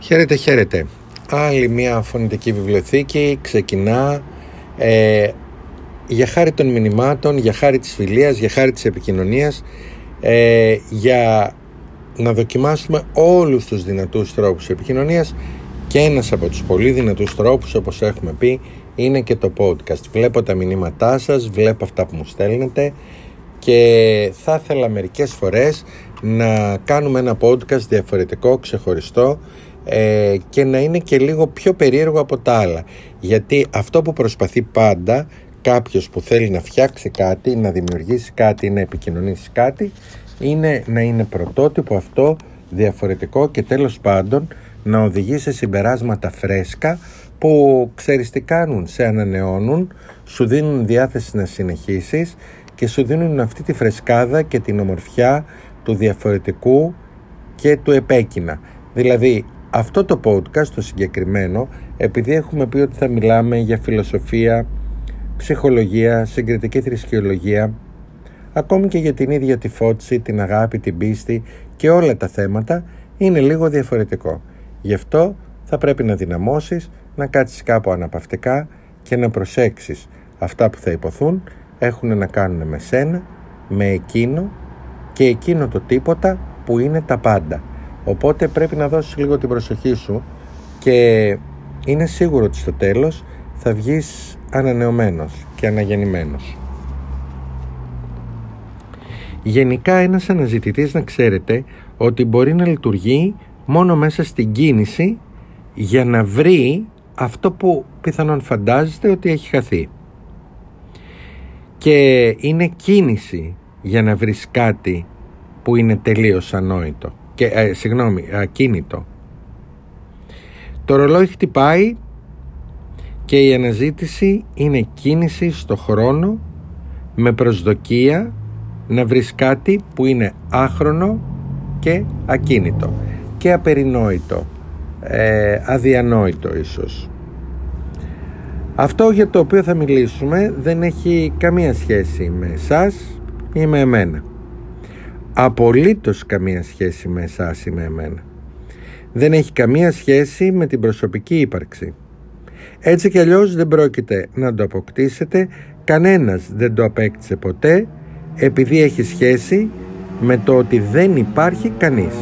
Χαίρετε, χαίρετε. Άλλη μια φωνητική βιβλιοθήκη ξεκινά ε, για χάρη των μηνυμάτων, για χάρη της φιλίας, για χάρη της επικοινωνίας, ε, για να δοκιμάσουμε όλους τους δυνατούς τρόπους επικοινωνίας και ένας από τους πολύ δυνατούς τρόπους, όπως έχουμε πει, είναι και το podcast. Βλέπω τα μηνύματά σας, βλέπω αυτά που μου στέλνετε και θα ήθελα μερικές φορές να κάνουμε ένα podcast διαφορετικό, ξεχωριστό ε, και να είναι και λίγο πιο περίεργο από τα άλλα. Γιατί αυτό που προσπαθεί πάντα κάποιος που θέλει να φτιάξει κάτι, να δημιουργήσει κάτι, να επικοινωνήσει κάτι, είναι να είναι πρωτότυπο αυτό, διαφορετικό και τέλος πάντων να οδηγεί σε συμπεράσματα φρέσκα που ξέρεις τι κάνουν, σε ανανεώνουν, σου δίνουν διάθεση να συνεχίσεις και σου δίνουν αυτή τη φρεσκάδα και την ομορφιά του διαφορετικού και του επέκεινα. Δηλαδή αυτό το podcast το συγκεκριμένο επειδή έχουμε πει ότι θα μιλάμε για φιλοσοφία, ψυχολογία, συγκριτική θρησκεολογία ακόμη και για την ίδια τη φώτιση, την αγάπη, την πίστη και όλα τα θέματα είναι λίγο διαφορετικό. Γι' αυτό θα πρέπει να δυναμώσεις, να κάτσεις κάπου αναπαυτικά και να προσέξεις αυτά που θα υποθούν έχουν να κάνουν με σένα, με εκείνο και εκείνο το τίποτα που είναι τα πάντα. Οπότε πρέπει να δώσεις λίγο την προσοχή σου και είναι σίγουρο ότι στο τέλος θα βγεις ανανεωμένος και αναγεννημένος. Γενικά ένας αναζητητής να ξέρετε ότι μπορεί να λειτουργεί μόνο μέσα στην κίνηση για να βρει αυτό που πιθανόν φαντάζεστε ότι έχει χαθεί. Και είναι κίνηση για να βρεις κάτι που είναι τελείως ανόητο και, ε, συγγνώμη, ακίνητο. Το ρολόι χτυπάει και η αναζήτηση είναι κίνηση στο χρόνο με προσδοκία να βρεις κάτι που είναι άχρονο και ακίνητο και απερινόητο, ε, αδιανόητο ίσως. Αυτό για το οποίο θα μιλήσουμε δεν έχει καμία σχέση με εσάς ή με εμένα απολύτως καμία σχέση με εσάς ή με εμένα. Δεν έχει καμία σχέση με την προσωπική ύπαρξη. Έτσι κι αλλιώς δεν πρόκειται να το αποκτήσετε, κανένας δεν το απέκτησε ποτέ, επειδή έχει σχέση με το ότι δεν υπάρχει κανείς.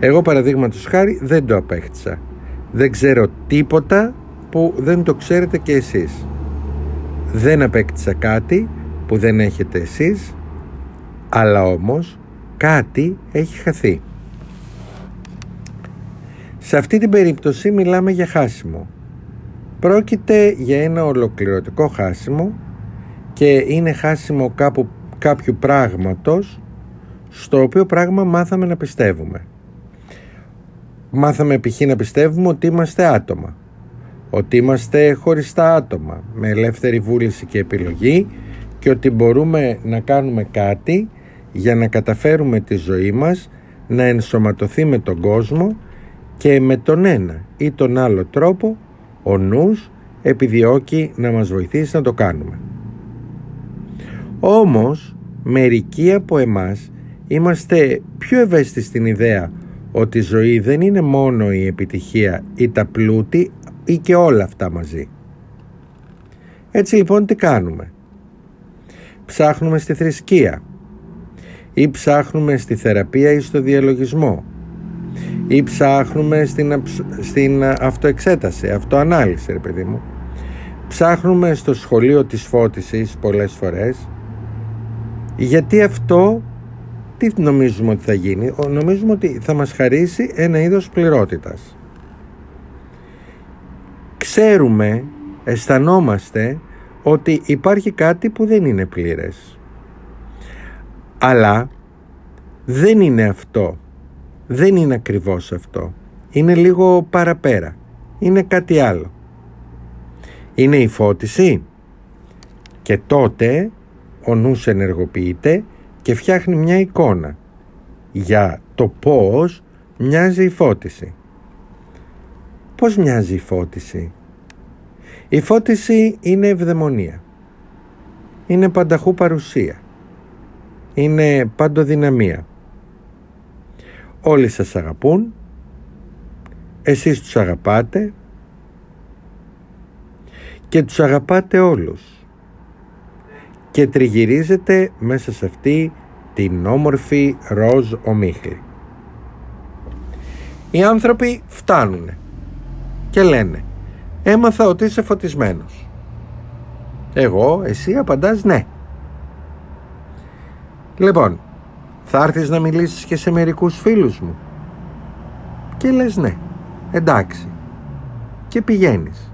Εγώ παραδείγματος χάρη δεν το απέκτησα. Δεν ξέρω τίποτα που δεν το ξέρετε και εσείς. Δεν απέκτησα κάτι που δεν έχετε εσείς αλλά όμως κάτι έχει χαθεί. Σε αυτή την περίπτωση μιλάμε για χάσιμο. Πρόκειται για ένα ολοκληρωτικό χάσιμο και είναι χάσιμο κάπου, κάποιου πράγματος στο οποίο πράγμα μάθαμε να πιστεύουμε. Μάθαμε π.χ. να πιστεύουμε ότι είμαστε άτομα. Ότι είμαστε χωριστά άτομα με ελεύθερη βούληση και επιλογή και ότι μπορούμε να κάνουμε κάτι για να καταφέρουμε τη ζωή μας να ενσωματωθεί με τον κόσμο και με τον ένα ή τον άλλο τρόπο ο νους επιδιώκει να μας βοηθήσει να το κάνουμε. Όμως μερικοί από εμάς είμαστε πιο ευαίσθητοι στην ιδέα ότι η ζωή δεν είναι μόνο η επιτυχία ή τα πλούτη ή και όλα αυτά μαζί. Έτσι λοιπόν τι κάνουμε; Ψάχνουμε στη θρησκεία ή ψάχνουμε στη θεραπεία ή στο διαλογισμό. Ή ψάχνουμε στην, στην αυτοεξέταση, αυτοανάλυση ρε παιδί μου. Ψάχνουμε στο σχολείο της φώτισης πολλές φορές. Γιατί αυτό τι νομίζουμε ότι θα γίνει; Νομίζουμε ότι θα μας χαρίσει ένα είδος πληρότητας. Ξέρουμε αισθανόμαστε ότι υπάρχει κάτι που δεν είναι πλήρες αλλά δεν είναι αυτό. Δεν είναι ακριβώς αυτό. Είναι λίγο παραπέρα. Είναι κάτι άλλο. Είναι η φώτιση. Και τότε ο νους ενεργοποιείται και φτιάχνει μια εικόνα για το πώς μοιάζει η φώτιση. Πώς μοιάζει η φώτιση; Η φώτιση είναι ευδαιμονία. Είναι πανταχού παρουσία είναι παντοδυναμία. Όλοι σας αγαπούν, εσείς τους αγαπάτε και τους αγαπάτε όλους και τριγυρίζετε μέσα σε αυτή την όμορφη ροζ ομίχλη. Οι άνθρωποι φτάνουν και λένε έμαθα ότι είσαι φωτισμένος. Εγώ, εσύ απαντάς ναι. Λοιπόν, θα έρθεις να μιλήσεις και σε μερικούς φίλους μου. Και λες ναι, εντάξει. Και πηγαίνεις.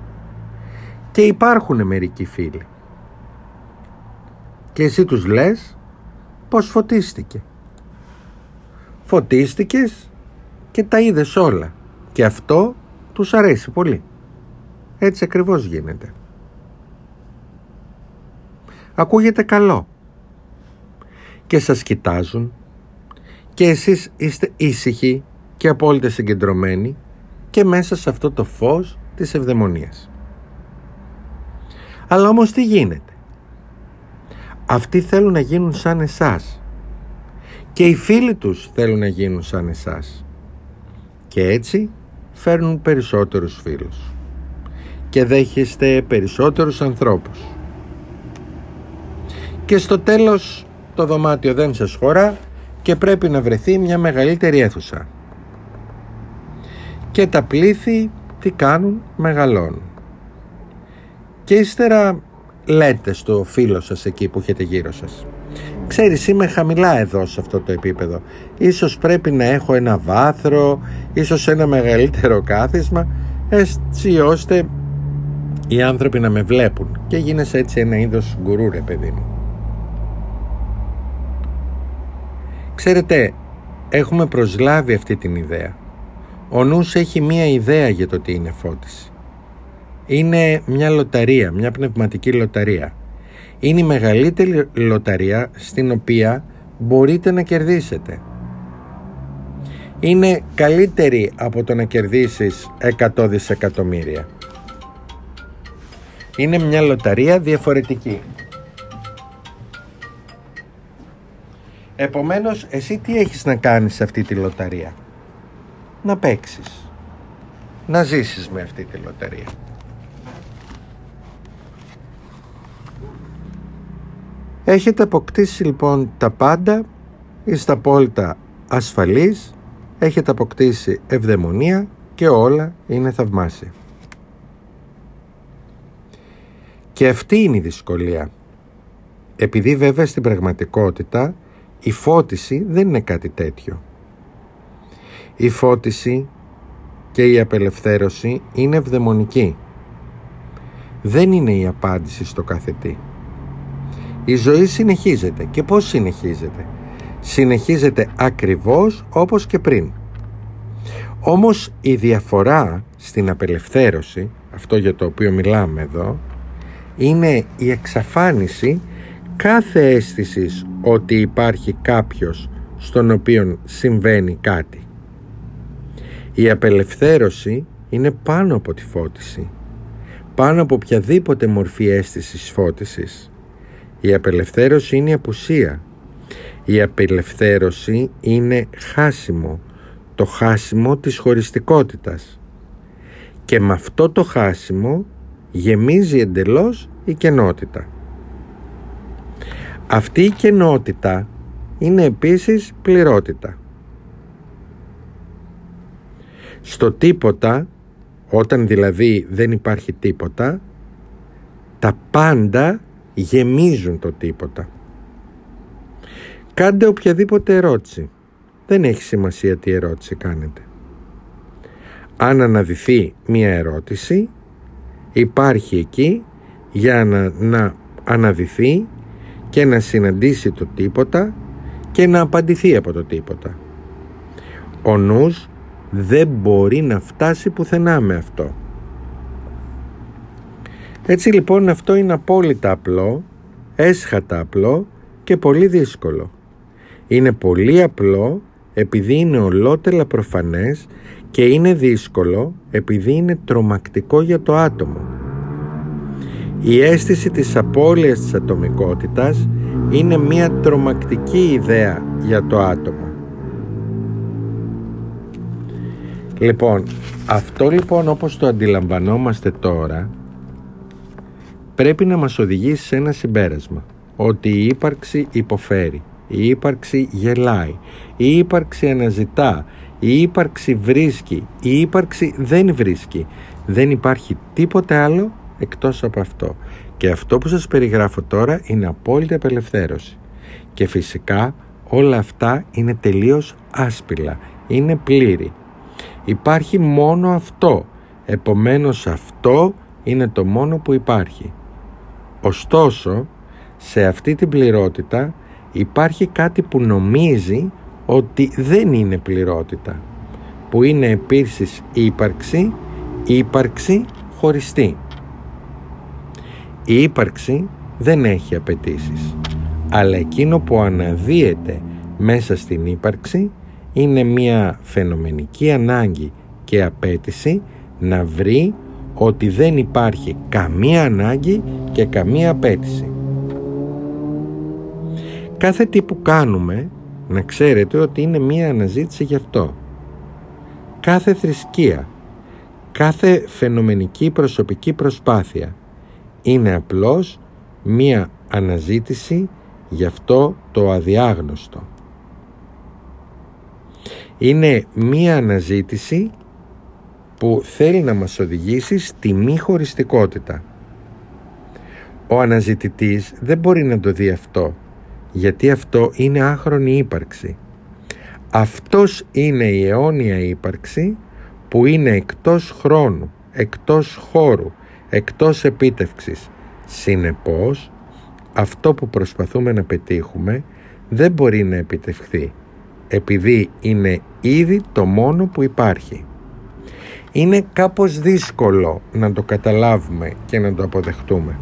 Και υπάρχουν μερικοί φίλοι. Και εσύ τους λες πως φωτίστηκε. Φωτίστηκες και τα είδες όλα. Και αυτό τους αρέσει πολύ. Έτσι ακριβώς γίνεται. Ακούγεται καλό. Και σας κοιτάζουν και εσείς είστε ήσυχοι και απόλυτα συγκεντρωμένοι και μέσα σε αυτό το φως της ευδαιμονίας. Αλλά όμως τι γίνεται; Αυτοί θέλουν να γίνουν σαν εσάς και οι φίλοι τους θέλουν να γίνουν σαν εσάς και έτσι φέρνουν περισσότερους φίλους και δέχεστε περισσότερους ανθρώπους και στο τέλος το δωμάτιο δεν σας χωρά και πρέπει να βρεθεί μια μεγαλύτερη αίθουσα. Και τα πλήθη τι κάνουν; Μεγαλώνουν. Και ύστερα λέτε στο φίλο σας εκεί που έχετε γύρω σας Ξέρεις είμαι χαμηλά εδώ σε αυτό το επίπεδο. Ίσως πρέπει να έχω ένα βάθρο Ίσως ένα μεγαλύτερο κάθισμα Έτσι ώστε οι άνθρωποι να με βλέπουν Και γίνεσαι έτσι ένα είδος γκουρού ρε παιδί μου Ξέρετε έχουμε προσλάβει αυτή την ιδέα Ο νους έχει μία ιδέα για το τι είναι φώτιση Είναι μια λοταρία, μια πνευματική λοταρία είναι η μεγαλύτερη λοταρία στην οποία μπορείτε να κερδίσετε. Είναι καλύτερη από το να κερδίσεις 100 δισεκατομμύρια. Είναι μια λοταρία διαφορετική. Επομένως, εσύ τι έχεις να κάνεις σε αυτή τη λοταρία; Να παίξεις. Να ζήσεις με αυτή τη λοταρία. Έχετε αποκτήσει λοιπόν τα πάντα, είστε απόλυτα ασφαλείς, έχετε αποκτήσει ευδαιμονία και όλα είναι θαυμάσια. Και αυτή είναι η δυσκολία. Επειδή βέβαια στην πραγματικότητα η φώτιση δεν είναι κάτι τέτοιο. Η φώτιση και η απελευθέρωση είναι ευδαιμονική. Δεν είναι η απάντηση στο κάθε τι. Η ζωή συνεχίζεται. Και πώς συνεχίζεται; Συνεχίζεται ακριβώς όπως και πριν. Όμως η διαφορά στην απελευθέρωση, αυτό για το οποίο μιλάμε εδώ, είναι η εξαφάνιση κάθε αίσθησης ότι υπάρχει κάποιος στον οποίο συμβαίνει κάτι. Η απελευθέρωση είναι πάνω από τη φώτιση, πάνω από οποιαδήποτε μορφή αίσθησης φώτισης. Η απελευθέρωση είναι απουσία. Η απελευθέρωση είναι χάσιμο. Το χάσιμο της χωριστικότητας. Και με αυτό το χάσιμο γεμίζει εντελώς η κενότητα. Αυτή η κενότητα είναι επίσης πληρότητα. Στο τίποτα, όταν δηλαδή δεν υπάρχει τίποτα, τα πάντα γεμίζουν το τίποτα. Κάντε οποιαδήποτε ερώτηση. Δεν έχει σημασία τι ερώτηση κάνετε. Αν αναδυθεί μία ερώτηση, υπάρχει εκεί για να, να αναδυθεί και να συναντήσει το τίποτα και να απαντηθεί από το τίποτα. Ο νους δεν μπορεί να φτάσει πουθενά με αυτό. Έτσι λοιπόν αυτό είναι απόλυτα απλό, έσχατα απλό και πολύ δύσκολο. Είναι πολύ απλό επειδή είναι ολότελα προφανές και είναι δύσκολο επειδή είναι τρομακτικό για το άτομο. Η αίσθηση της απώλειας της ατομικότητας είναι μια τρομακτική ιδέα για το άτομο. Λοιπόν, αυτό λοιπόν όπως το αντιλαμβανόμαστε τώρα πρέπει να μας οδηγήσει σε ένα συμπέρασμα ότι η ύπαρξη υποφέρει, η ύπαρξη γελάει, η ύπαρξη αναζητά, η ύπαρξη βρίσκει, η ύπαρξη δεν βρίσκει. Δεν υπάρχει τίποτε άλλο εκτός από αυτό. Και αυτό που σας περιγράφω τώρα είναι απόλυτη απελευθέρωση. Και φυσικά όλα αυτά είναι τελείως άσπηλα, είναι πλήρη. Υπάρχει μόνο αυτό, επομένως αυτό είναι το μόνο που υπάρχει. Ωστόσο, σε αυτή την πληρότητα υπάρχει κάτι που νομίζει ότι δεν είναι πληρότητα, που είναι επίσης ύπαρξη, ύπαρξη χωριστή. Η ύπαρξη δεν έχει απαιτήσεις, αλλά εκείνο που αναδύεται μέσα στην ύπαρξη είναι μια φαινομενική ανάγκη και απέτηση να βρει ότι δεν υπάρχει καμία ανάγκη και καμία απέτηση. Κάθε τι που κάνουμε να ξέρετε ότι είναι μία αναζήτηση γι' αυτό. Κάθε θρησκεία, κάθε φαινομενική προσωπική προσπάθεια είναι απλώς μία αναζήτηση γι' αυτό το αδιάγνωστο. Είναι μία αναζήτηση που θέλει να μας οδηγήσει στη μη χωριστικότητα. Ο αναζητητής δεν μπορεί να το δει αυτό, γιατί αυτό είναι άχρονη ύπαρξη. Αυτός είναι η αιώνια ύπαρξη που είναι εκτός χρόνου, εκτός χώρου, εκτός επίτευξης. Συνεπώς, αυτό που προσπαθούμε να πετύχουμε δεν μπορεί να επιτευχθεί, επειδή είναι ήδη το μόνο που υπάρχει. Είναι κάπως δύσκολο να το καταλάβουμε και να το αποδεχτούμε.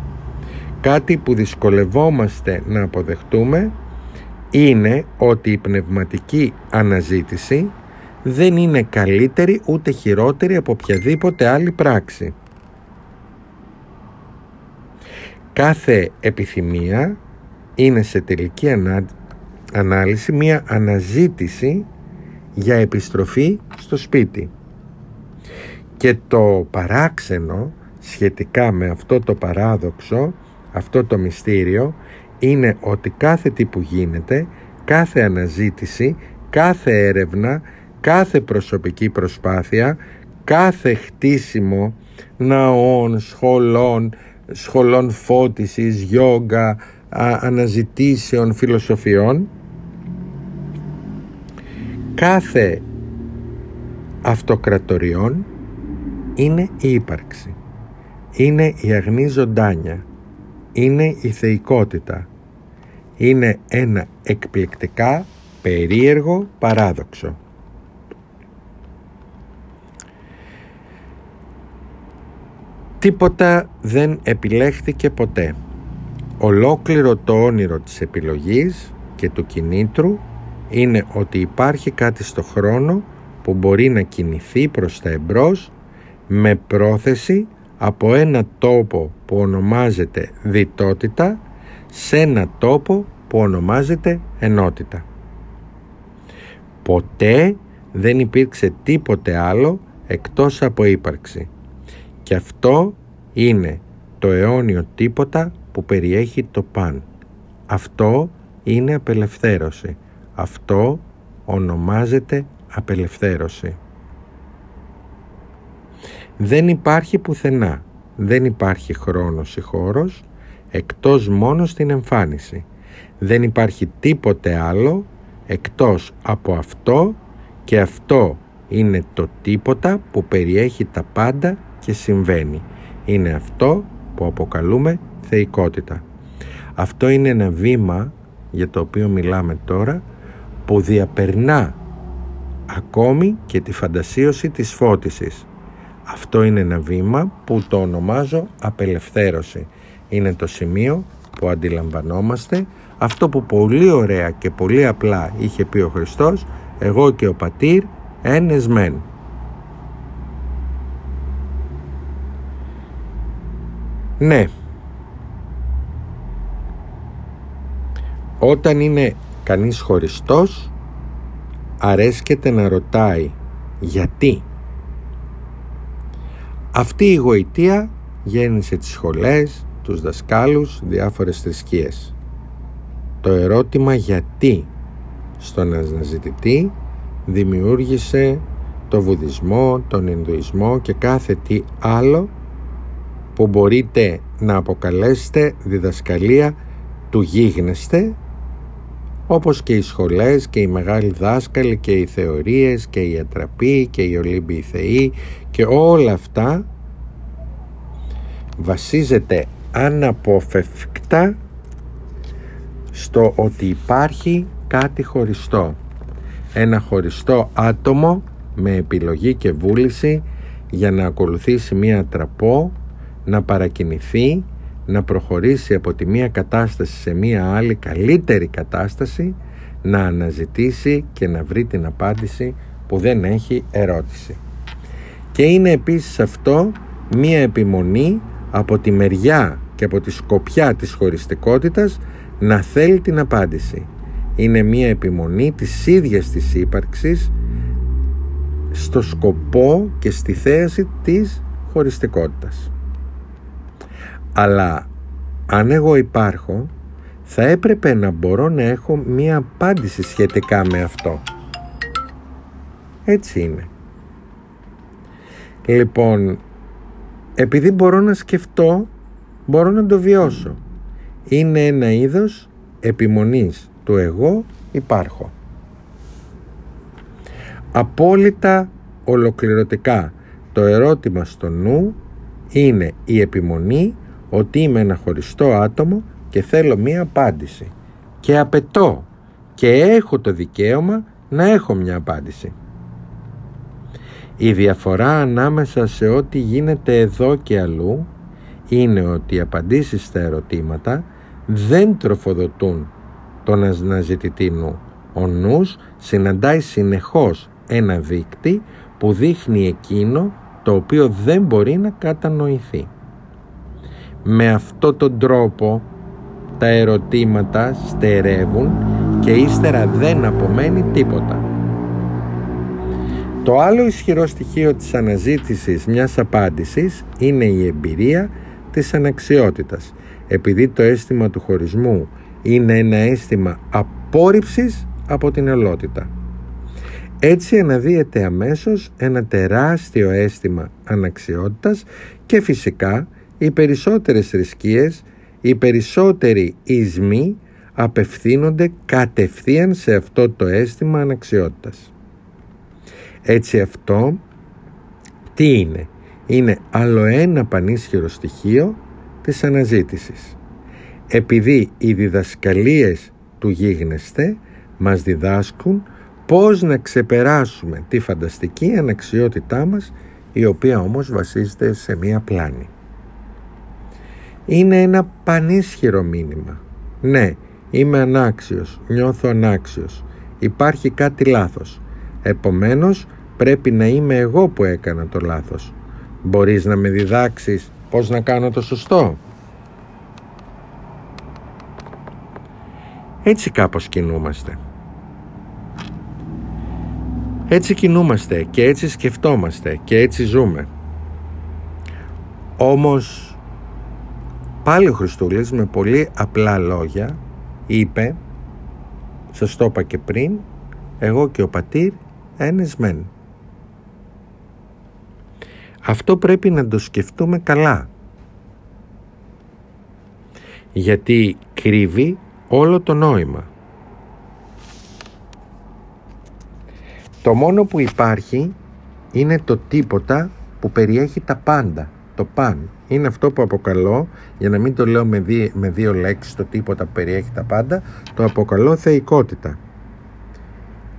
Κάτι που δυσκολευόμαστε να αποδεχτούμε είναι ότι η πνευματική αναζήτηση δεν είναι καλύτερη ούτε χειρότερη από οποιαδήποτε άλλη πράξη. Κάθε επιθυμία είναι σε τελική ανάλυση μία αναζήτηση για επιστροφή στο σπίτι. Και το παράξενο σχετικά με αυτό το παράδοξο, αυτό το μυστήριο, είναι ότι κάθε τι που γίνεται, κάθε αναζήτηση, κάθε έρευνα, κάθε προσωπική προσπάθεια, κάθε χτίσιμο ναών, σχολών, σχολών φώτισης, γιόγκα, αναζητήσεων, φιλοσοφιών, κάθε αυτοκρατοριών είναι η ύπαρξη. Είναι η αγνή ζωντάνια. Είναι η θεϊκότητα. Είναι ένα εκπληκτικά περίεργο παράδοξο. Τίποτα δεν επιλέχθηκε ποτέ. Ολόκληρο το όνειρο της επιλογής και του κινήτρου είναι ότι υπάρχει κάτι στο χρόνο που μπορεί να κινηθεί προς τα εμπρός με πρόθεση από ένα τόπο που ονομάζεται διτότητα σε ένα τόπο που ονομάζεται ενότητα. Ποτέ δεν υπήρξε τίποτε άλλο εκτός από ύπαρξη. Και αυτό είναι το αιώνιο τίποτα που περιέχει το παν. Αυτό είναι απελευθέρωση. Αυτό ονομάζεται απελευθέρωση. Δεν υπάρχει πουθενά, δεν υπάρχει χρόνος ή χώρος, εκτός μόνο στην εμφάνιση. Δεν υπάρχει τίποτε άλλο εκτός από αυτό και αυτό είναι το τίποτα που περιέχει τα πάντα και συμβαίνει. Είναι αυτό που αποκαλούμε θεϊκότητα. Αυτό είναι ένα βήμα για το οποίο μιλάμε τώρα που διαπερνά ακόμη και τη φαντασίωση της φώτισης. Αυτό είναι ένα βήμα που το ονομάζω απελευθέρωση. Είναι το σημείο που αντιλαμβανόμαστε αυτό που πολύ ωραία και πολύ απλά είχε πει ο Χριστός εγώ και ο πατήρ ένες μεν. Ναι. Όταν είναι κανείς χωριστός αρέσκεται να ρωτάει γιατί; Αυτή η γοητεία γέννησε τις σχολές, τους δασκάλους, διάφορες θρησκείες. Το ερώτημα γιατί στον αναζητητή δημιούργησε το βουδισμό, τον Ινδουισμό και κάθε τι άλλο που μπορείτε να αποκαλέσετε διδασκαλία του γίγνεσθε όπως και οι σχολές και οι μεγάλοι δάσκαλοι και οι θεωρίες και η ατραπή και οι Ολύμπιοι Θεοί και όλα αυτά βασίζεται αναποφευκτά στο ότι υπάρχει κάτι χωριστό. Ένα χωριστό άτομο με επιλογή και βούληση για να ακολουθήσει μία τραπό, να παρακινηθεί, να προχωρήσει από τη μία κατάσταση σε μία άλλη καλύτερη κατάσταση, να αναζητήσει και να βρει την απάντηση που δεν έχει ερώτηση. Και είναι επίσης αυτό μία επιμονή από τη μεριά και από τη σκοπιά της χωριστικότητας να θέλει την απάντηση. Είναι μία επιμονή της ίδιας της ύπαρξης στο σκοπό και στη θέαση της χωριστικότητας. Αλλά αν εγώ υπάρχω θα έπρεπε να μπορώ να έχω μία απάντηση σχετικά με αυτό. Έτσι είναι. Λοιπόν, επειδή μπορώ να σκεφτώ, μπορώ να το βιώσω. Είναι ένα είδος επιμονής του εγώ υπάρχω. Απόλυτα ολοκληρωτικά το ερώτημα στο νου είναι η επιμονή ότι είμαι ένα χωριστό άτομο και θέλω μία απάντηση και απαιτώ και έχω το δικαίωμα να έχω μια απάντηση. Η διαφορά ανάμεσα σε ό,τι γίνεται εδώ και αλλού είναι ότι οι απαντήσεις στα ερωτήματα δεν τροφοδοτούν τον αναζητητή νου. Ο νους συναντάει συνεχώς ένα δίκτυ που δείχνει εκείνο το οποίο δεν μπορεί να κατανοηθεί. Με αυτό τον τρόπο τα ερωτήματα στερεύουν και ύστερα δεν απομένει τίποτα. Το άλλο ισχυρό στοιχείο της αναζήτησης μιας απάντησης είναι η εμπειρία της αναξιότητας. Επειδή το αίσθημα του χωρισμού είναι ένα αίσθημα απόρριψης από την ελότητα. Έτσι αναδύεται αμέσως ένα τεράστιο αίσθημα αναξιότητας και φυσικά οι περισσότερες θρησκείες, οι περισσότεροι ισμοί απευθύνονται κατευθείαν σε αυτό το αίσθημα αναξιότητας. Έτσι αυτό τι είναι; Είναι άλλο ένα πανίσχυρο στοιχείο της αναζήτησης. Επειδή οι διδασκαλίες του γίγνεσθε μας διδάσκουν πώς να ξεπεράσουμε τη φανταστική αναξιότητά μας η οποία όμως βασίζεται σε μία πλάνη. Είναι ένα πανίσχυρο μήνυμα. Ναι, είμαι ανάξιος, νιώθω ανάξιος. Υπάρχει κάτι λάθος. Επομένως πρέπει να είμαι εγώ που έκανα το λάθος. Μπορείς να με διδάξεις πώς να κάνω το σωστό; Έτσι κάπως κινούμαστε. Έτσι κινούμαστε και έτσι σκεφτόμαστε και έτσι ζούμε. Όμως πάλι ο Χριστούλης με πολύ απλά λόγια είπε σας το είπα και πριν εγώ και ο πατήρ ένες μεν. Αυτό πρέπει να το σκεφτούμε καλά. Γιατί κρύβει όλο το νόημα. Το μόνο που υπάρχει είναι το τίποτα που περιέχει τα πάντα. Το παν. Είναι αυτό που αποκαλώ, για να μην το λέω με δύο, με δύο λέξεις, το τίποτα που περιέχει τα πάντα, το αποκαλώ θεϊκότητα.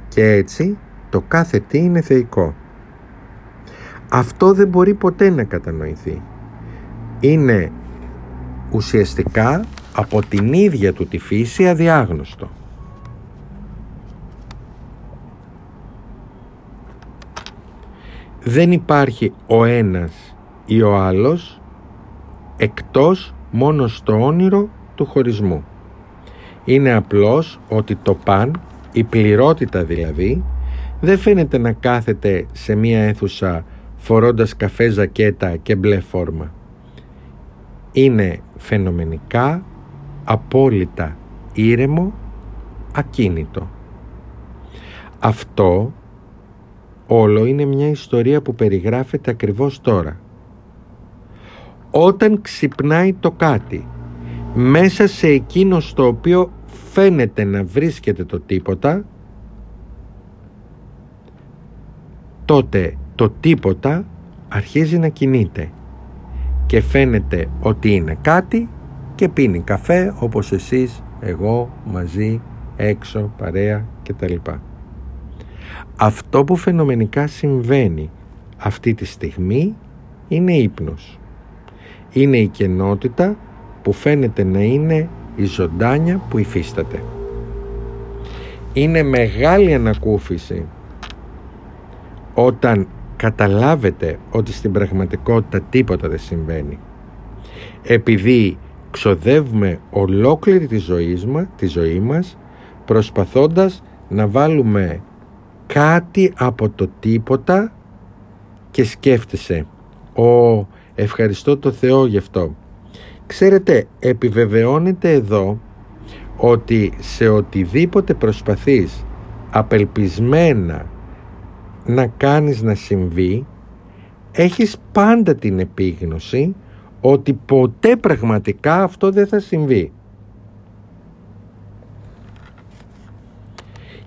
Και έτσι το κάθε τι είναι θεϊκό. Αυτό δεν μπορεί ποτέ να κατανοηθεί. Είναι ουσιαστικά από την ίδια του τη φύση αδιάγνωστο. Δεν υπάρχει ο ένας ή ο άλλος εκτός μόνο στο όνειρο του χωρισμού. Είναι απλώς ότι το παν, η πληρότητα δηλαδή, δεν φαίνεται να κάθεται σε μία αίθουσα φορώντας καφέ ζακέτα και μπλε φόρμα. Είναι φαινομενικά, απόλυτα ήρεμο, ακίνητο. Αυτό όλο είναι μια ιστορία που περιγράφεται ακριβώς τώρα. Όταν ξυπνάει το κάτι μέσα σε εκείνο στο οποίο φαίνεται να βρίσκεται το τίποτα τότε το τίποτα αρχίζει να κινείται και φαίνεται ότι είναι κάτι και πίνει καφέ όπως εσείς, εγώ, μαζί, έξω, παρέα κτλ. Αυτό που φαινομενικά συμβαίνει αυτή τη στιγμή είναι ύπνος. Είναι η κενότητα που φαίνεται να είναι η ζωντάνια που υφίσταται. Είναι μεγάλη ανακούφιση όταν καταλάβετε ότι στην πραγματικότητα τίποτα δεν συμβαίνει. Επειδή ξοδεύουμε ολόκληρη τη ζωή, μας, τη ζωή μας προσπαθώντας να βάλουμε κάτι από το τίποτα και σκέφτεσαι «Ω, ευχαριστώ το Θεό γι' αυτό». Ξέρετε, επιβεβαιώνεται εδώ ότι σε οτιδήποτε προσπαθείς απελπισμένα να κάνεις να συμβεί έχεις πάντα την επίγνωση ότι ποτέ πραγματικά αυτό δεν θα συμβεί.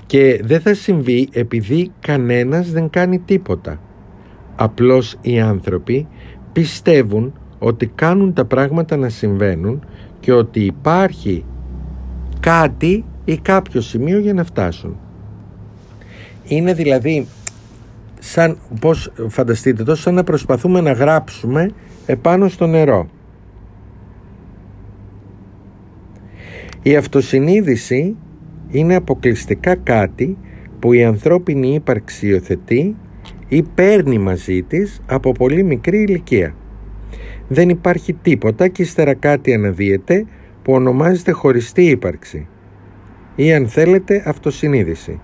Και δεν θα συμβεί επειδή κανένας δεν κάνει τίποτα. Απλώς οι άνθρωποι πιστεύουν ότι κάνουν τα πράγματα να συμβαίνουν και ότι υπάρχει κάτι ή κάποιο σημείο για να φτάσουν. Είναι δηλαδή σαν, πώς φανταστείτε το, σαν να προσπαθούμε να γράψουμε επάνω στο νερό. Η αυτοσυνείδηση είναι αποκλειστικά κάτι που η ανθρώπινη ύπαρξη υιοθετεί ή παίρνει μαζί της από πολύ μικρή ηλικία. Δεν υπάρχει τίποτα και ύστερα κάτι αναδύεται που ονομάζεται χωριστή ύπαρξη ή αν θέλετε αυτοσυνείδηση.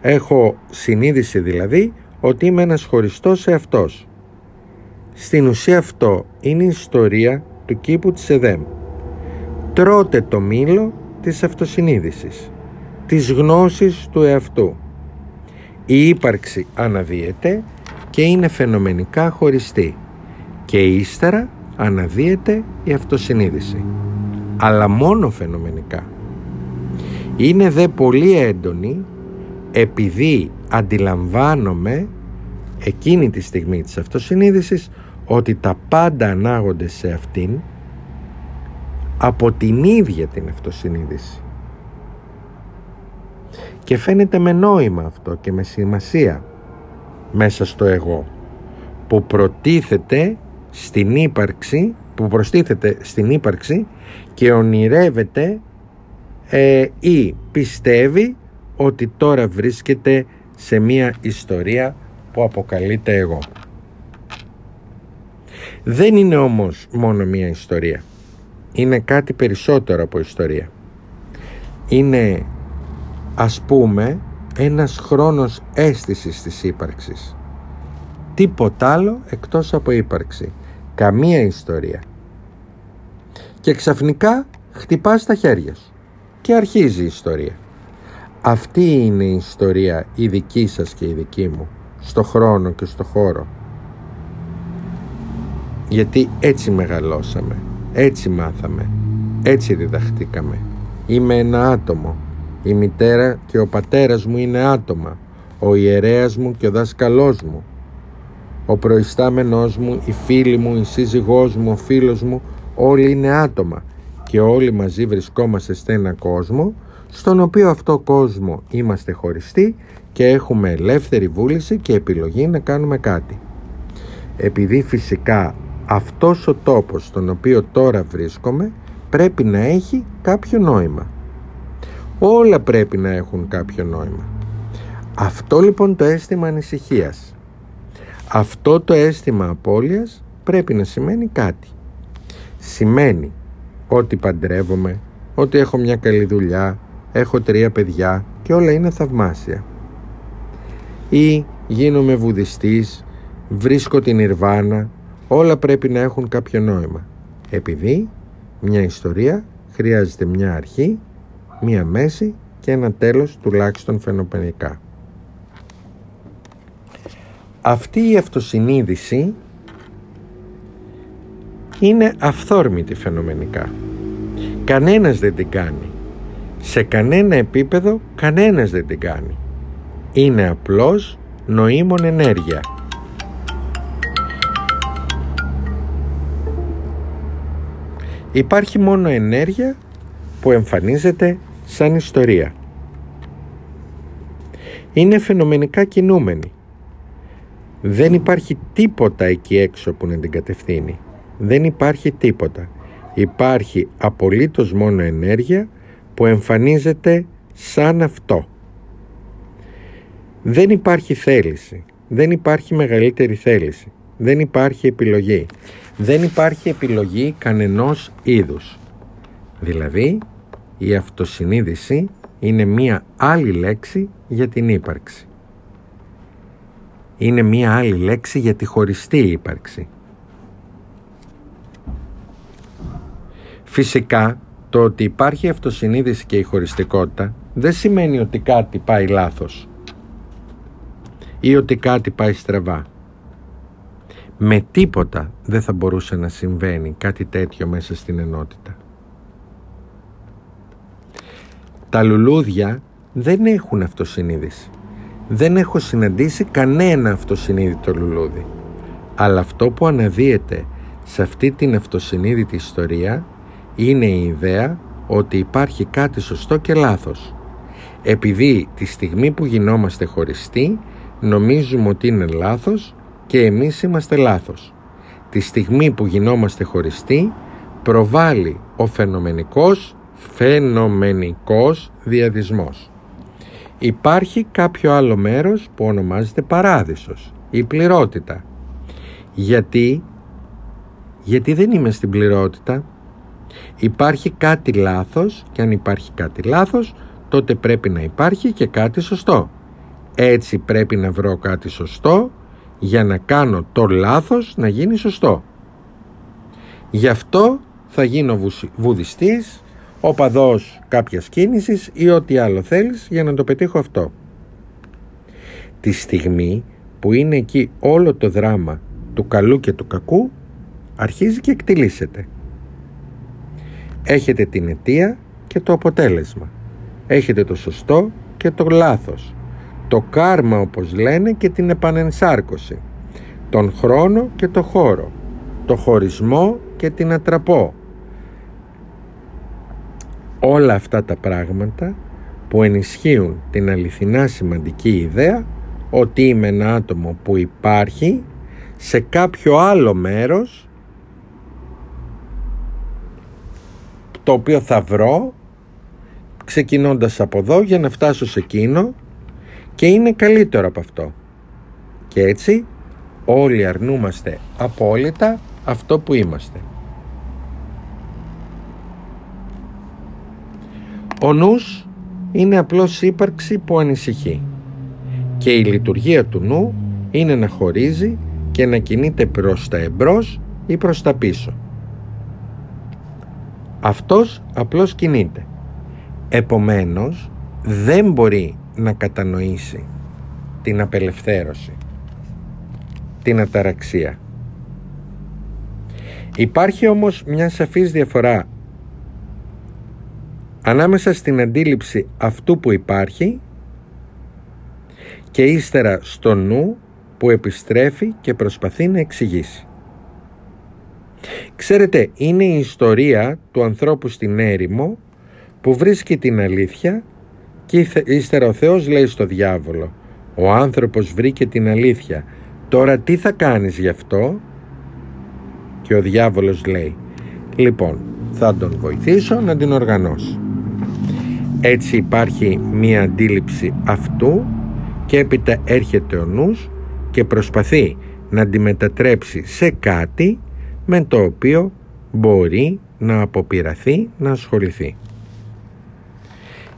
Έχω συνείδηση δηλαδή ότι είμαι ένας χωριστός εαυτός. Στην ουσία αυτό είναι η ιστορία του κήπου της Εδέμ. Τρώτε το μήλο της αυτοσυνείδησης, της γνώσης του εαυτού. Η ύπαρξη αναδύεται και είναι φαινομενικά χωριστή και ύστερα αναδύεται η αυτοσυνείδηση. Αλλά μόνο φαινομενικά. Είναι δε πολύ έντονη επειδή αντιλαμβάνομαι εκείνη τη στιγμή της αυτοσυνείδησης ότι τα πάντα ανάγονται σε αυτήν από την ίδια την αυτοσυνείδηση. Και φαίνεται με νόημα αυτό και με σημασία μέσα στο εγώ που προτίθεται στην ύπαρξη που προστίθεται στην ύπαρξη και ονειρεύεται ε, ή πιστεύει ότι τώρα βρίσκεται σε μία ιστορία που αποκαλείται εγώ. Δεν είναι όμως μόνο μία ιστορία. Είναι κάτι περισσότερο από ιστορία. Είναι ας πούμε ένας χρόνος αίσθησης της ύπαρξης. Τίποτα άλλο εκτός από ύπαρξη. Καμία ιστορία. Και ξαφνικά χτυπάς τα χέρια σου και αρχίζει η ιστορία. Αυτή είναι η ιστορία η δική σας και η δική μου στο χρόνο και στο χώρο γιατί έτσι μεγαλώσαμε έτσι μάθαμε έτσι διδαχτήκαμε είμαι ένα άτομο η μητέρα και ο πατέρας μου είναι άτομα ο ιερέας μου και ο δάσκαλός μου ο προϊστάμενός μου, η φίλη μου, η σύζυγός μου, ο φίλος μου όλοι είναι άτομα και όλοι μαζί βρισκόμαστε σε ένα κόσμο στον οποίο αυτό κόσμο είμαστε χωριστοί και έχουμε ελεύθερη βούληση και επιλογή να κάνουμε κάτι. Επειδή φυσικά αυτός ο τόπος στον οποίο τώρα βρίσκομαι πρέπει να έχει κάποιο νόημα. Όλα πρέπει να έχουν κάποιο νόημα. Αυτό λοιπόν το αίσθημα ανησυχίας, αυτό το αίσθημα απώλειας πρέπει να σημαίνει κάτι. Σημαίνει ότι παντρεύομαι, ότι έχω μια καλή δουλειά, έχω τρία παιδιά και όλα είναι θαυμάσια. Ή γίνομαι βουδιστής βρίσκω την Ιρβάνα, όλα πρέπει να έχουν κάποιο νόημα. Επειδή μια ιστορία χρειάζεται μια αρχή, μια μέση και ένα τέλος τουλάχιστον φαινοπενικά. Αυτή η αυτοσυνείδηση είναι αυθόρμητη φαινομενικά. Κανένας δεν την κάνει. Σε κανένα επίπεδο κανένας δεν την κάνει. Είναι απλώς νοήμων ενέργεια. Υπάρχει μόνο ενέργεια που εμφανίζεται σαν ιστορία. Είναι φαινομενικά κινούμενη. Δεν υπάρχει τίποτα εκεί έξω που να την κατευθύνει. Δεν υπάρχει τίποτα. Υπάρχει απολύτως μόνο ενέργεια που εμφανίζεται σαν αυτό. Δεν υπάρχει θέληση. Δεν υπάρχει μεγαλύτερη θέληση. Δεν υπάρχει επιλογή. Δεν υπάρχει επιλογή κανενός είδους. Δηλαδή, η αυτοσυνείδηση είναι μία άλλη λέξη για την ύπαρξη. Είναι μία άλλη λέξη για τη χωριστή ύπαρξη. Φυσικά, το ότι υπάρχει αυτοσυνείδηση και η χωριστικότητα δεν σημαίνει ότι κάτι πάει λάθος ή ότι κάτι πάει στραβά. Με τίποτα δεν θα μπορούσε να συμβαίνει κάτι τέτοιο μέσα στην ενότητα. Τα λουλούδια δεν έχουν αυτοσυνείδηση. Δεν έχω συναντήσει κανένα αυτοσυνείδητο λουλούδι. Αλλά αυτό που αναδύεται σε αυτή την αυτοσυνείδητη ιστορία είναι η ιδέα ότι υπάρχει κάτι σωστό και λάθος. Επειδή τη στιγμή που γινόμαστε χωριστοί νομίζουμε ότι είναι λάθος και εμείς είμαστε λάθος. Τη στιγμή που γινόμαστε χωριστοί προβάλλει ο φαινομενικός, φαινομενικός διαδισμός. Υπάρχει κάποιο άλλο μέρος που ονομάζεται παράδεισος, η πληρότητα. Γιατί, γιατί δεν είμαι στην πληρότητα. Υπάρχει κάτι λάθος και αν υπάρχει κάτι λάθος τότε πρέπει να υπάρχει και κάτι σωστό. Έτσι πρέπει να βρω κάτι σωστό για να κάνω το λάθος να γίνει σωστό. Γι' αυτό θα γίνω βουδιστής, οπαδός κάποιας κίνησης ή ό,τι άλλο θέλεις για να το πετύχω αυτό. Τη στιγμή που είναι εκεί όλο το δράμα του καλού και του κακού αρχίζει και εκτιλήσεται. Έχετε την αιτία και το αποτέλεσμα. Έχετε το σωστό και το λάθος το κάρμα όπως λένε και την επανενσάρκωση, τον χρόνο και το χώρο, το χωρισμό και την ατραπό. Όλα αυτά τα πράγματα που ενισχύουν την αληθινά σημαντική ιδέα ότι είμαι ένα άτομο που υπάρχει σε κάποιο άλλο μέρος το οποίο θα βρω ξεκινώντας από εδώ για να φτάσω σε εκείνο και είναι καλύτερο από αυτό. Και έτσι όλοι αρνούμαστε απόλυτα αυτό που είμαστε. Ο νους είναι απλώς ύπαρξη που ανησυχεί και η λειτουργία του νου είναι να χωρίζει και να κινείται προς τα εμπρός ή προς τα πίσω. Αυτός απλώς κινείται. Επομένως δεν μπορεί να κατανοήσει την απελευθέρωση, την αταραξία. Υπάρχει όμως μια σαφής διαφορά ανάμεσα στην αντίληψη αυτού που υπάρχει και ύστερα στο νου που επιστρέφει και προσπαθεί να εξηγήσει. Ξέρετε, είναι η ιστορία του ανθρώπου στην έρημο που βρίσκει την αλήθεια και ύστερα ο Θεός λέει στο διάβολο «Ο άνθρωπος βρήκε την αλήθεια, τώρα τι θα κάνεις γι' αυτό» και ο διάβολος λέει «Λοιπόν, θα τον βοηθήσω να την οργανώσει». Έτσι υπάρχει μία αντίληψη αυτού και έπειτα έρχεται ο νους και προσπαθεί να τη μετατρέψει σε κάτι με το οποίο μπορεί να αποπειραθεί να ασχοληθεί.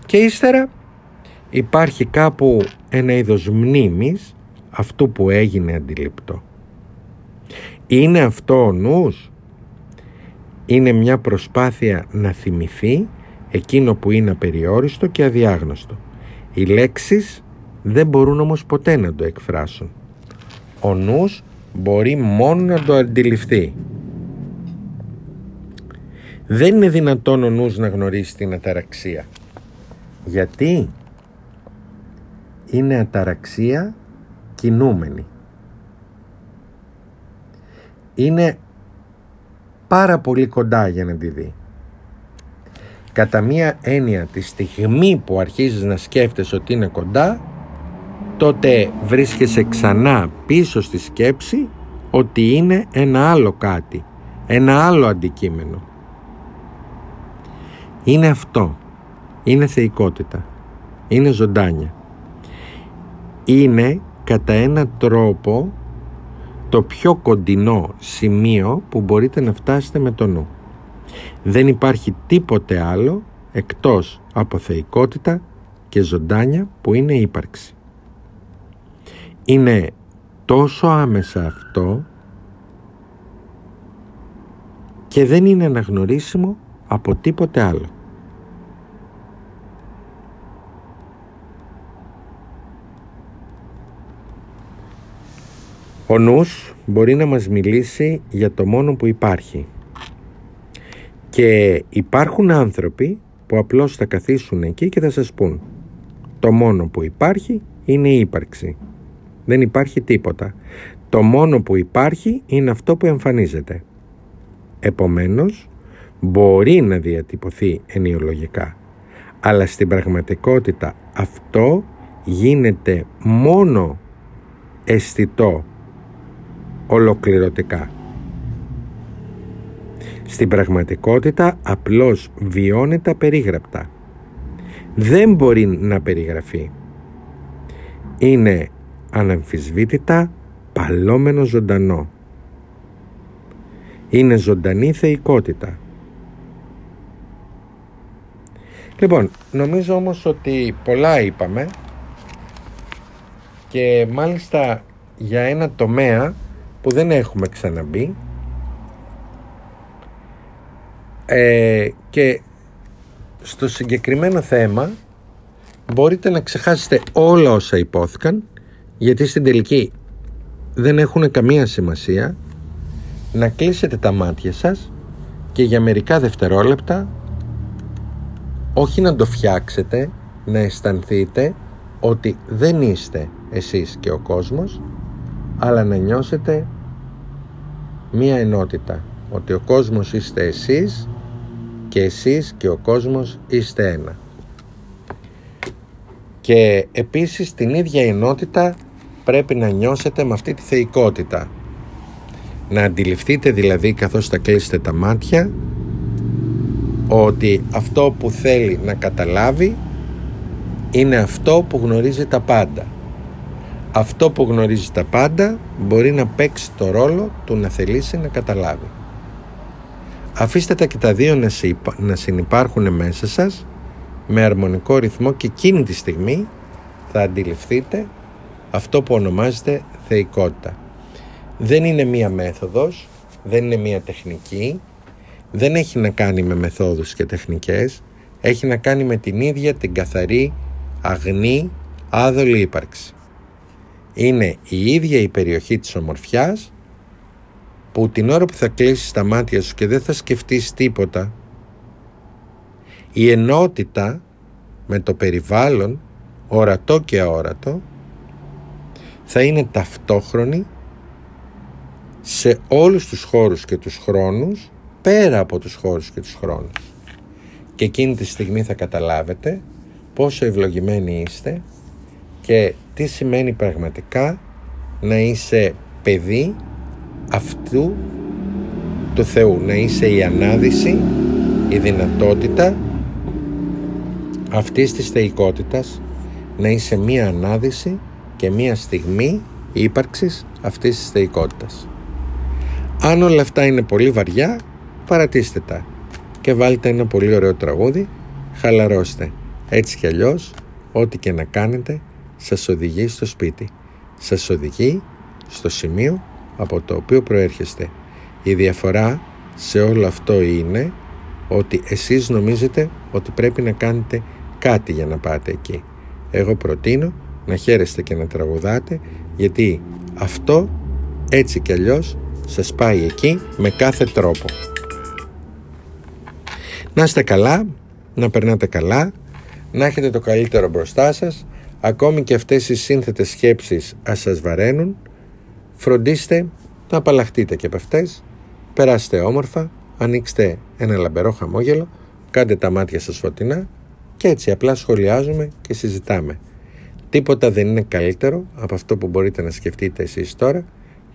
Και ύστερα υπάρχει κάπου ένα είδος μνήμης αυτού που έγινε αντιληπτό. Είναι αυτό ο νους; Είναι μια προσπάθεια να θυμηθεί εκείνο που είναι απεριόριστο και αδιάγνωστο. Οι λέξεις δεν μπορούν όμως ποτέ να το εκφράσουν. Ο νους μπορεί μόνο να το αντιληφθεί. Δεν είναι δυνατόν ο νους να γνωρίσει την αταραξία. Γιατί; Είναι αταραξία κινούμενη. Είναι πάρα πολύ κοντά για να τη δει. Κατά μία έννοια τη στιγμή που αρχίζεις να σκέφτεσαι ότι είναι κοντά τότε βρίσκεσαι ξανά πίσω στη σκέψη ότι είναι ένα άλλο κάτι, ένα άλλο αντικείμενο. Είναι αυτό. Είναι θεϊκότητα. Είναι ζωντάνια. Είναι κατά έναν τρόπο το πιο κοντινό σημείο που μπορείτε να φτάσετε με το νου. Δεν υπάρχει τίποτε άλλο εκτός από θεϊκότητα και ζωντάνια που είναι ύπαρξη. Είναι τόσο άμεσα αυτό και δεν είναι αναγνωρίσιμο από τίποτε άλλο. Ο νους μπορεί να μας μιλήσει για το μόνο που υπάρχει. Και υπάρχουν άνθρωποι που απλώς θα καθίσουν εκεί και θα σας πούν το μόνο που υπάρχει είναι η ύπαρξη. Δεν υπάρχει τίποτα. Το μόνο που υπάρχει είναι αυτό που εμφανίζεται. Επομένως, μπορεί να διατυπωθεί ενιολογικά. Αλλά στην πραγματικότητα αυτό γίνεται μόνο αισθητό ολοκληρωτικά. Στην πραγματικότητα απλώς βιώνεται περίγραπτα. Δεν μπορεί να περιγραφεί. Είναι αναμφισβήτητα παλόμενο ζωντανό. Είναι ζωντανή θεϊκότητα. Λοιπόν, νομίζω όμως ότι πολλά είπαμε και μάλιστα για ένα τομέα που δεν έχουμε ξαναμπεί ε, και στο συγκεκριμένο θέμα μπορείτε να ξεχάσετε όλα όσα υπόθηκαν γιατί στην τελική δεν έχουν καμία σημασία. Να κλείσετε τα μάτια σας και για μερικά δευτερόλεπτα όχι να το φτιάξετε να αισθανθείτε ότι δεν είστε εσείς και ο κόσμος αλλά να νιώσετε μία ενότητα ότι ο κόσμος είστε εσείς και εσείς και ο κόσμος είστε ένα. Και επίσης την ίδια ενότητα πρέπει να νιώσετε με αυτή τη θεϊκότητα. Να αντιληφθείτε δηλαδή καθώς θα κλείσετε τα μάτια ότι αυτό που θέλει να καταλάβει είναι αυτό που γνωρίζει τα πάντα. Αυτό που γνωρίζει τα πάντα μπορεί να παίξει το ρόλο του να θελήσει να καταλάβει. Αφήστε τα και τα δύο να, να συνυπάρχουν μέσα σας με αρμονικό ρυθμό και εκείνη τη στιγμή θα αντιληφθείτε αυτό που ονομάζεται θεϊκότητα. Δεν είναι μία μέθοδος, δεν είναι μία τεχνική, δεν έχει να κάνει με μεθόδους και τεχνικές, έχει να κάνει με την ίδια την καθαρή, αγνή, άδολη ύπαρξη είναι η ίδια η περιοχή της ομορφιάς που την ώρα που θα κλείσεις τα μάτια σου και δεν θα σκεφτείς τίποτα η ενότητα με το περιβάλλον ορατό και αόρατο θα είναι ταυτόχρονη σε όλους τους χώρους και τους χρόνους πέρα από τους χώρους και τους χρόνους. Και εκείνη τη στιγμή θα καταλάβετε πόσο ευλογημένοι είστε και τι σημαίνει πραγματικά να είσαι παιδί αυτού του Θεού, να είσαι η ανάδυση, η δυνατότητα αυτής της θεϊκότητας, να είσαι μία ανάδυση και μία στιγμή ύπαρξης αυτής της θεϊκότητας. Αν όλα αυτά είναι πολύ βαριά, παρατήστε τα και βάλτε ένα πολύ ωραίο τραγούδι, χαλαρώστε. Έτσι κι αλλιώς, ό,τι και να κάνετε, σας οδηγεί στο σπίτι. Σας οδηγεί στο σημείο από το οποίο προέρχεστε. Η διαφορά σε όλο αυτό είναι ότι εσείς νομίζετε ότι πρέπει να κάνετε κάτι για να πάτε εκεί. Εγώ προτείνω να χαίρεστε και να τραγουδάτε γιατί αυτό έτσι κι αλλιώς σας πάει εκεί με κάθε τρόπο. Να είστε καλά, να περνάτε καλά, να έχετε το καλύτερο μπροστά σας, ακόμη και αυτές οι σύνθετες σκέψεις ας σας βαραίνουν, φροντίστε να απαλλαχτείτε και από αυτές, περάστε όμορφα, ανοίξτε ένα λαμπερό χαμόγελο, κάντε τα μάτια σας φωτεινά και έτσι απλά σχολιάζουμε και συζητάμε. Τίποτα δεν είναι καλύτερο από αυτό που μπορείτε να σκεφτείτε εσείς τώρα,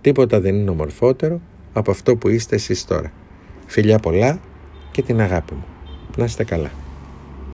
τίποτα δεν είναι ομορφότερο από αυτό που είστε εσείς τώρα. Φιλιά πολλά και την αγάπη μου. Να είστε καλά.